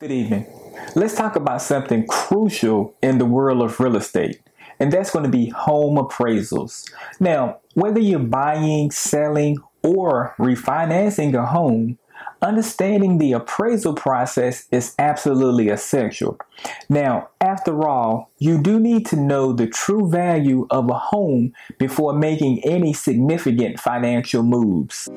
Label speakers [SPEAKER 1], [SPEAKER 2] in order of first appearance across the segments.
[SPEAKER 1] Good evening. Let's talk about something crucial in the world of real estate, and that's going to be home appraisals. Now, whether you're buying, selling, or refinancing a home, understanding the appraisal process is absolutely essential. Now, after all, you do need to know the true value of a home before making any significant financial moves.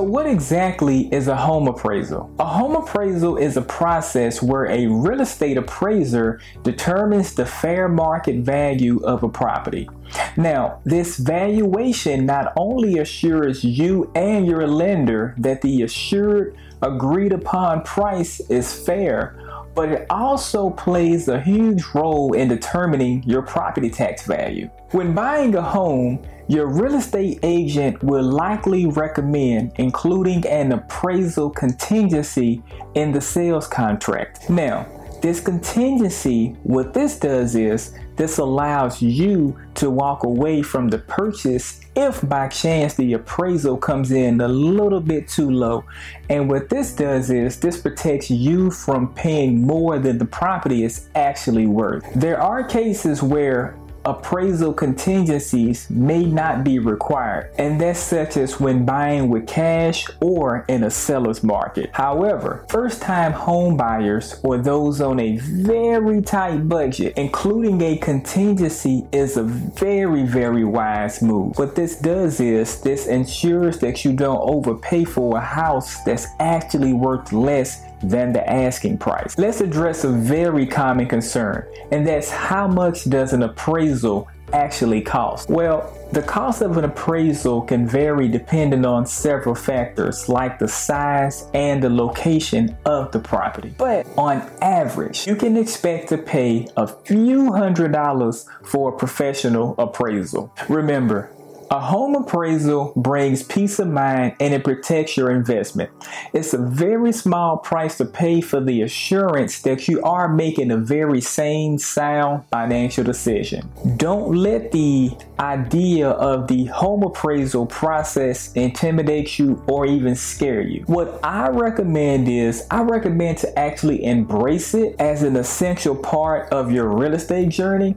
[SPEAKER 1] So, what exactly is a home appraisal? A home appraisal is a process where a real estate appraiser determines the fair market value of a property. Now, this valuation not only assures you and your lender that the assured agreed upon price is fair, but it also plays a huge role in determining your property tax value. When buying a home, your real estate agent will likely recommend including an appraisal contingency in the sales contract. Now, this contingency, what this does is this allows you to walk away from the purchase if by chance the appraisal comes in a little bit too low. And what this does is this protects you from paying more than the property is actually worth. There are cases where appraisal contingencies may not be required, and that's such as when buying with cash or in a seller's market. However, first time home buyers or those on a very tight budget, including a contingency is a very, very wise move. What this does is this ensures that you don't overpay for a house that's actually worth less than the asking price. Let's address a very common concern, and that's how much does an appraisal actually cost? Well, the cost of an appraisal can vary depending on several factors like the size and the location of the property. But on average, you can expect to pay a few hundred dollars for a professional appraisal. Remember, a home appraisal brings peace of mind and it protects your investment. It's a very small price to pay for the assurance that you are making a very sane, sound financial decision. Don't let the idea of the home appraisal process intimidate you or even scare you. What I recommend is I recommend to actually embrace it as an essential part of your real estate journey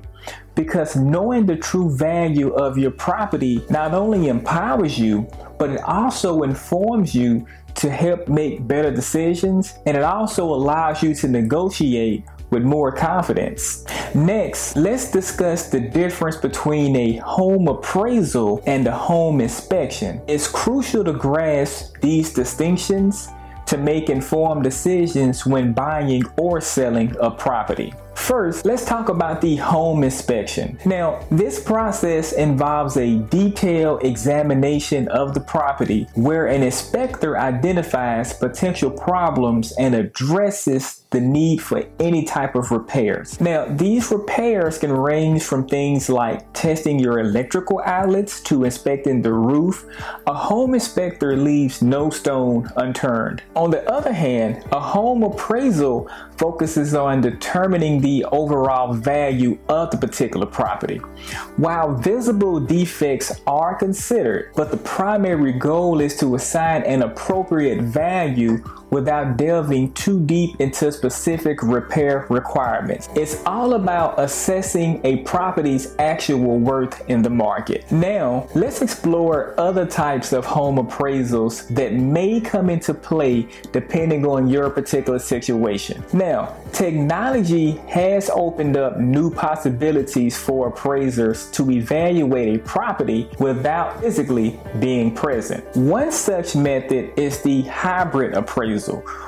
[SPEAKER 1] because knowing the true value of your property not only empowers you, but it also informs you to help make better decisions and it also allows you to negotiate with more confidence. Next, let's discuss the difference between a home appraisal and a home inspection. It's crucial to grasp these distinctions to make informed decisions when buying or selling a property. First, let's talk about the home inspection. Now, this process involves a detailed examination of the property where an inspector identifies potential problems and addresses the need for any type of repairs. Now, these repairs can range from things like testing your electrical outlets to inspecting the roof. A home inspector leaves no stone unturned. On the other hand, a home appraisal focuses on determining the overall value of the particular property. While visible defects are considered, but the primary goal is to assign an appropriate value without delving too deep into specific repair requirements. It's all about assessing a property's actual worth in the market. Now, let's explore other types of home appraisals that may come into play depending on your particular situation. Now, technology has opened up new possibilities for appraisers to evaluate a property without physically being present. One such method is the hybrid appraisal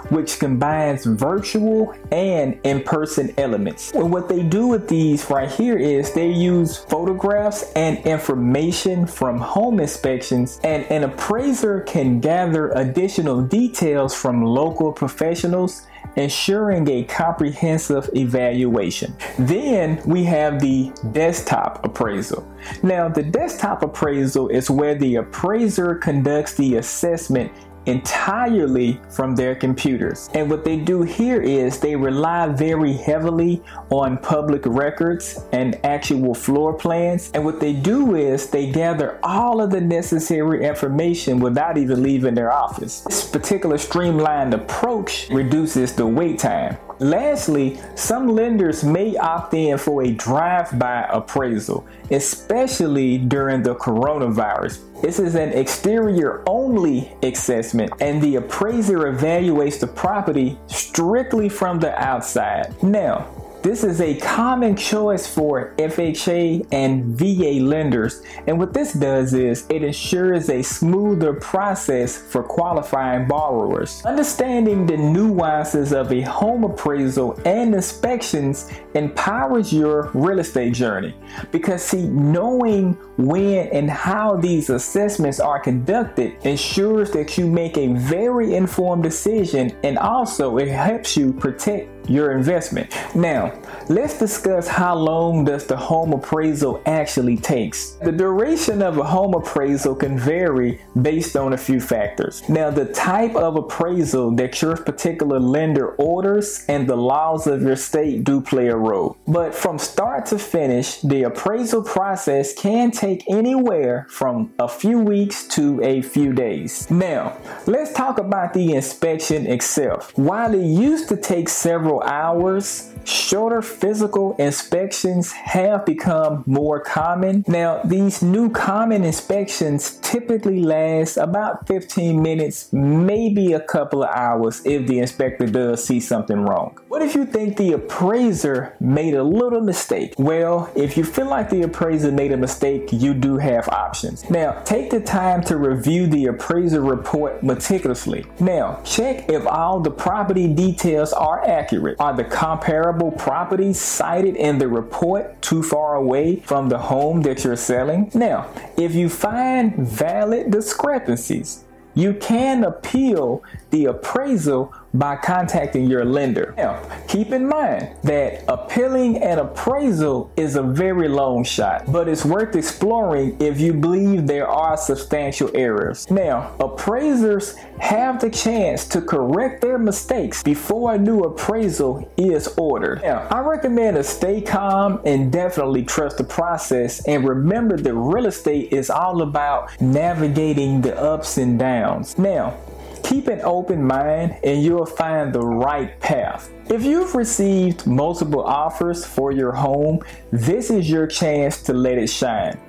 [SPEAKER 1] which combines virtual and in person elements. And what they do with these right here is they use photographs and information from home inspections, and an appraiser can gather additional details from local professionals ensuring a comprehensive evaluation. Then we have the desktop appraisal. Now, the desktop appraisal is where the appraiser conducts the assessment entirely from their computers. And what they do here is they rely very heavily on public records and actual floor plans. And what they do is they gather all of the necessary information without even leaving their office. This particular streamlined approach reduces the wait time. Lastly, some lenders may opt in for a drive-by appraisal, especially during the coronavirus. This is an exterior only assessment and the appraiser evaluates the property strictly from the outside. Now, this is a common choice for FHA and VA lenders, and what this does is it ensures a smoother process for qualifying borrowers. Understanding the nuances of a home appraisal and inspections empowers your real estate journey because, see, knowing when and how these assessments are conducted ensures that you make a very informed decision and also it helps you protect your investment. Now, let's discuss how long does the home appraisal actually takes. The duration of a home appraisal can vary based on a few factors. Now, the type of appraisal that your particular lender orders and the laws of your state do play a role. But from start to finish, the appraisal process can take anywhere from a few weeks to a few days. Now, let's talk about the inspection itself. While it used to take several hours, shorter physical inspections have become more common. Now, these new common inspections typically last about 15 minutes, maybe a couple of hours if the inspector does see something wrong. If you think the appraiser made a little mistake? Well, if you feel like the appraiser made a mistake, you do have options. Now, take the time to review the appraiser report meticulously. Now, check if all the property details are accurate. Are the comparable properties cited in the report too far away from the home that you're selling? Now, if you find valid discrepancies, you can appeal the appraisal by contacting your lender. Now, keep in mind that appealing an appraisal is a very long shot, but it's worth exploring if you believe there are substantial errors. Now, appraisers have the chance to correct their mistakes before a new appraisal is ordered. Now, I recommend to stay calm and definitely trust the process and remember that real estate is all about navigating the ups and downs. Now, Keep an open mind and you'll find the right path. If you've received multiple offers for your home, this is your chance to let it shine.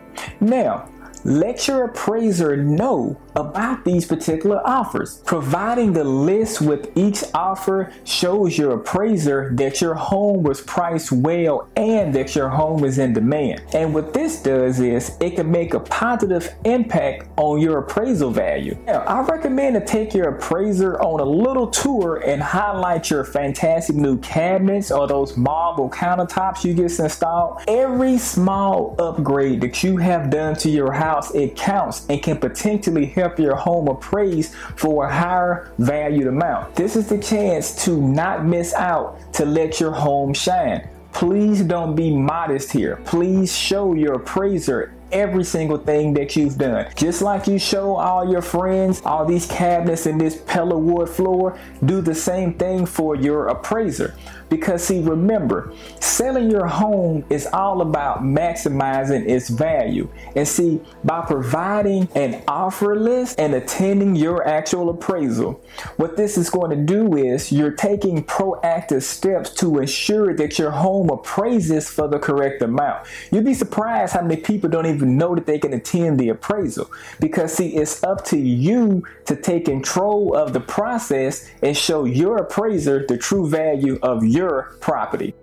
[SPEAKER 1] Now, let your appraiser know about these particular offers. Providing the list with each offer shows your appraiser that your home was priced well and that your home is in demand. And what this does is it can make a positive impact on your appraisal value. Now, I recommend to take your appraiser on a little tour and highlight your fantastic new cabinets or those marble countertops you just installed. Every small upgrade that you have done to your house, it counts and can potentially help your home appraise for a higher valued amount. This is the chance to not miss out to let your home shine. Please don't be modest here. Please show your appraiser every single thing that you've done. Just like you show all your friends all these cabinets and this pillar wood floor, do the same thing for your appraiser. Because see, remember, selling your home is all about maximizing its value. And see, by providing an offer list and attending your actual appraisal, what this is going to do is you're taking proactive steps to ensure that your home appraises for the correct amount. You'd be surprised how many people don't even know that they can attend the appraisal. Because, see, it's up to you to take control of the process and show your appraiser the true value of your property.